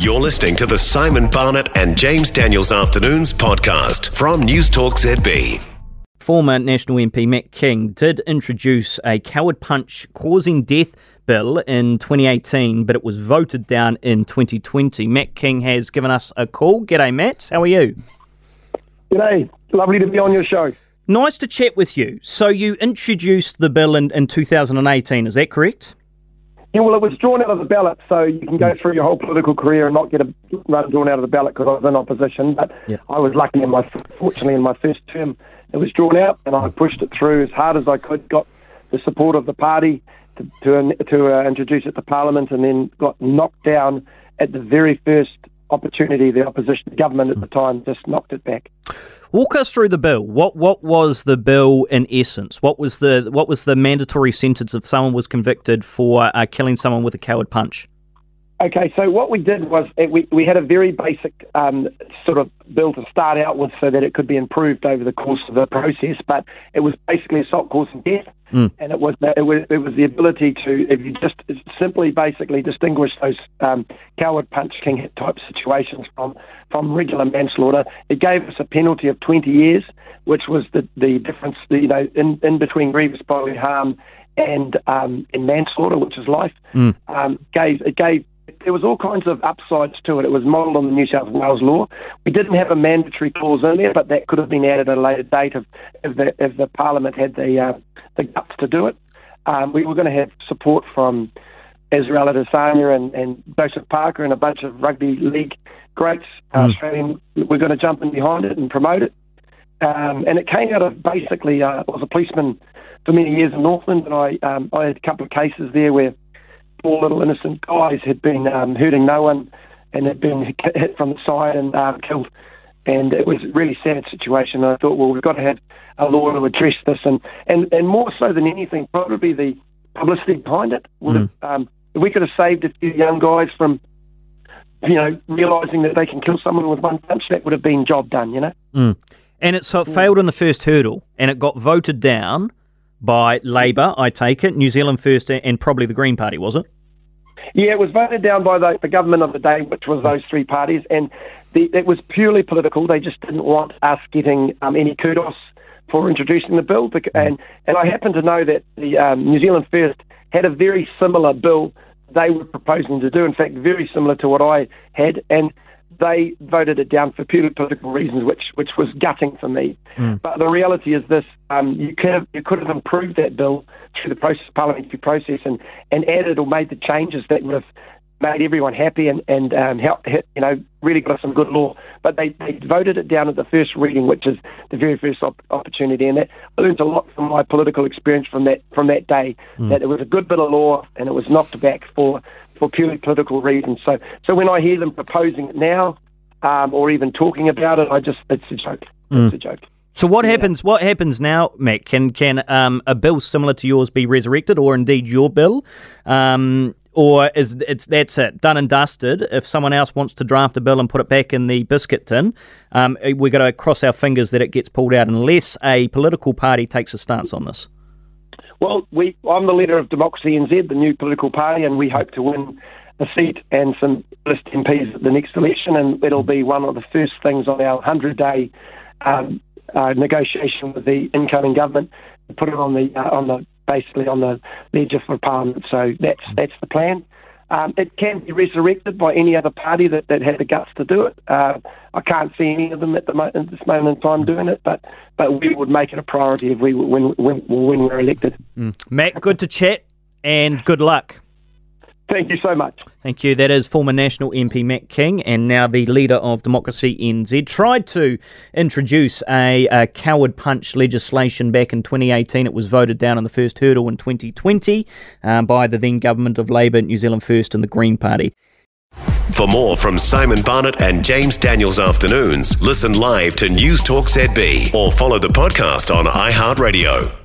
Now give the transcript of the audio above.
You're listening to the Simon Barnett and James Daniels Afternoons podcast from Newstalk ZB. Former National MP Matt King did introduce a coward punch causing death bill in 2018, but it was voted down in 2020. Matt King has given us a call. G'day, Matt. How are you? G'day. Lovely to be on your show. Nice to chat with you. So, you introduced the bill in, in 2018, is that correct? Yeah, well, it was drawn out of the ballot, so you can go hmm. through your whole political career and not get a run drawn out of the ballot because I was in opposition. But Yeah. I was lucky in my, fortunately, in my first term, it was drawn out, and I hmm. pushed it through as hard as I could. Got the support of the party to to, to uh, introduce it to Parliament, and then got knocked down at the very first opportunity. The opposition government at hmm. the time just knocked it back. Walk us through the bill. What what was the bill in essence? What was the what was the mandatory sentence if someone was convicted for uh, killing someone with a coward punch? Okay, so what we did was we, we had a very basic um, sort of bill to start out with so that it could be improved over the course of the process, but it was basically assault causing death, and it was, the, it was it was the ability to if you just simply basically distinguish those um, coward punch king hit type situations from from regular manslaughter. It gave us a penalty of 20 years, which was the the difference you know in, in between grievous bodily harm and um, and manslaughter, which is life. Um, gave it gave there was all kinds of upsides to it. It was modelled on the New South Wales law. We didn't have a mandatory clause in there, but that could have been added at a later date if, if the if the Parliament had the uh, the guts to do it. Um, we were going to have support from Israel Adesanya and, and Joseph Parker and a bunch of rugby league greats. Uh, Australian, we're going to jump in behind it and promote it. Um, and it came out of basically, uh, I was a policeman for many years in Northland, and I um, I had a couple of cases there where four little innocent guys had been um, hurting no one and had been hit from the side and um, killed. And it was a really sad situation. I thought, well, we've got to have a law to address this, and, and, and more so than anything, probably the publicity behind it would have. Um, we could have saved a few young guys from, you know, realizing that they can kill someone with one punch, that would have been job done. You know. And it so it failed in the first hurdle, and it got voted down by Labour. I take it, New Zealand First, and probably the Green Party, was it? Yeah, it was voted down by the, the government of the day, which was those three parties, and the, it was purely political. They just didn't want us getting um, any kudos for introducing the bill. And and I happen to know that the um, New Zealand First had a very similar bill they were proposing to do. In fact, very similar to what I had, and they voted it down for purely political reasons, which which was gutting for me. But the reality is this: um, you could have you could have improved that bill through the process, parliamentary process, and, and added or made the changes that would have made everyone happy and and um, help, you know really got us some good law. But they, they voted it down at the first reading, which is the very first op- opportunity, and that I learned a lot from my political experience from that from that day. That it was a good bit of law, and it was knocked back for for purely political reasons. So so when I hear them proposing it now, um, or even talking about it, I just it's a joke. It's a joke. So what happens? What happens now, Matt? Can can um, a bill similar to yours be resurrected, or indeed your bill, um, or is it's that's it done and dusted? If someone else wants to draft a bill and put it back in the biscuit tin, um, we're going to cross our fingers that it gets pulled out unless a political party takes a stance on this. Well, we, I'm the leader of Democracy NZ, the new political party, and we hope to win a seat and some list MPs at the next election, and it'll be one of the first things on our 100-day um, uh, negotiation with the incoming government to put it on the uh, on the basically on the ledger for Parliament. So that's that's the plan. Um, it can be resurrected by any other party that, that had the guts to do it. Uh, I can't see any of them at the mo- at this moment in time doing it, but but we would make it a priority if we when when when we're elected. Matt, good to chat and good luck. Thank you so much. Thank you. That is former National MP Matt King and now the leader of Democracy NZ. Tried to introduce a, a coward punch legislation back in 2018. It was voted down on the first hurdle in 2020 um, by the then government of Labour, New Zealand First, and the Green Party. For more from Simon Barnett and James Daniels Afternoons, listen live to Newstalk ZB or follow the podcast on iHeartRadio.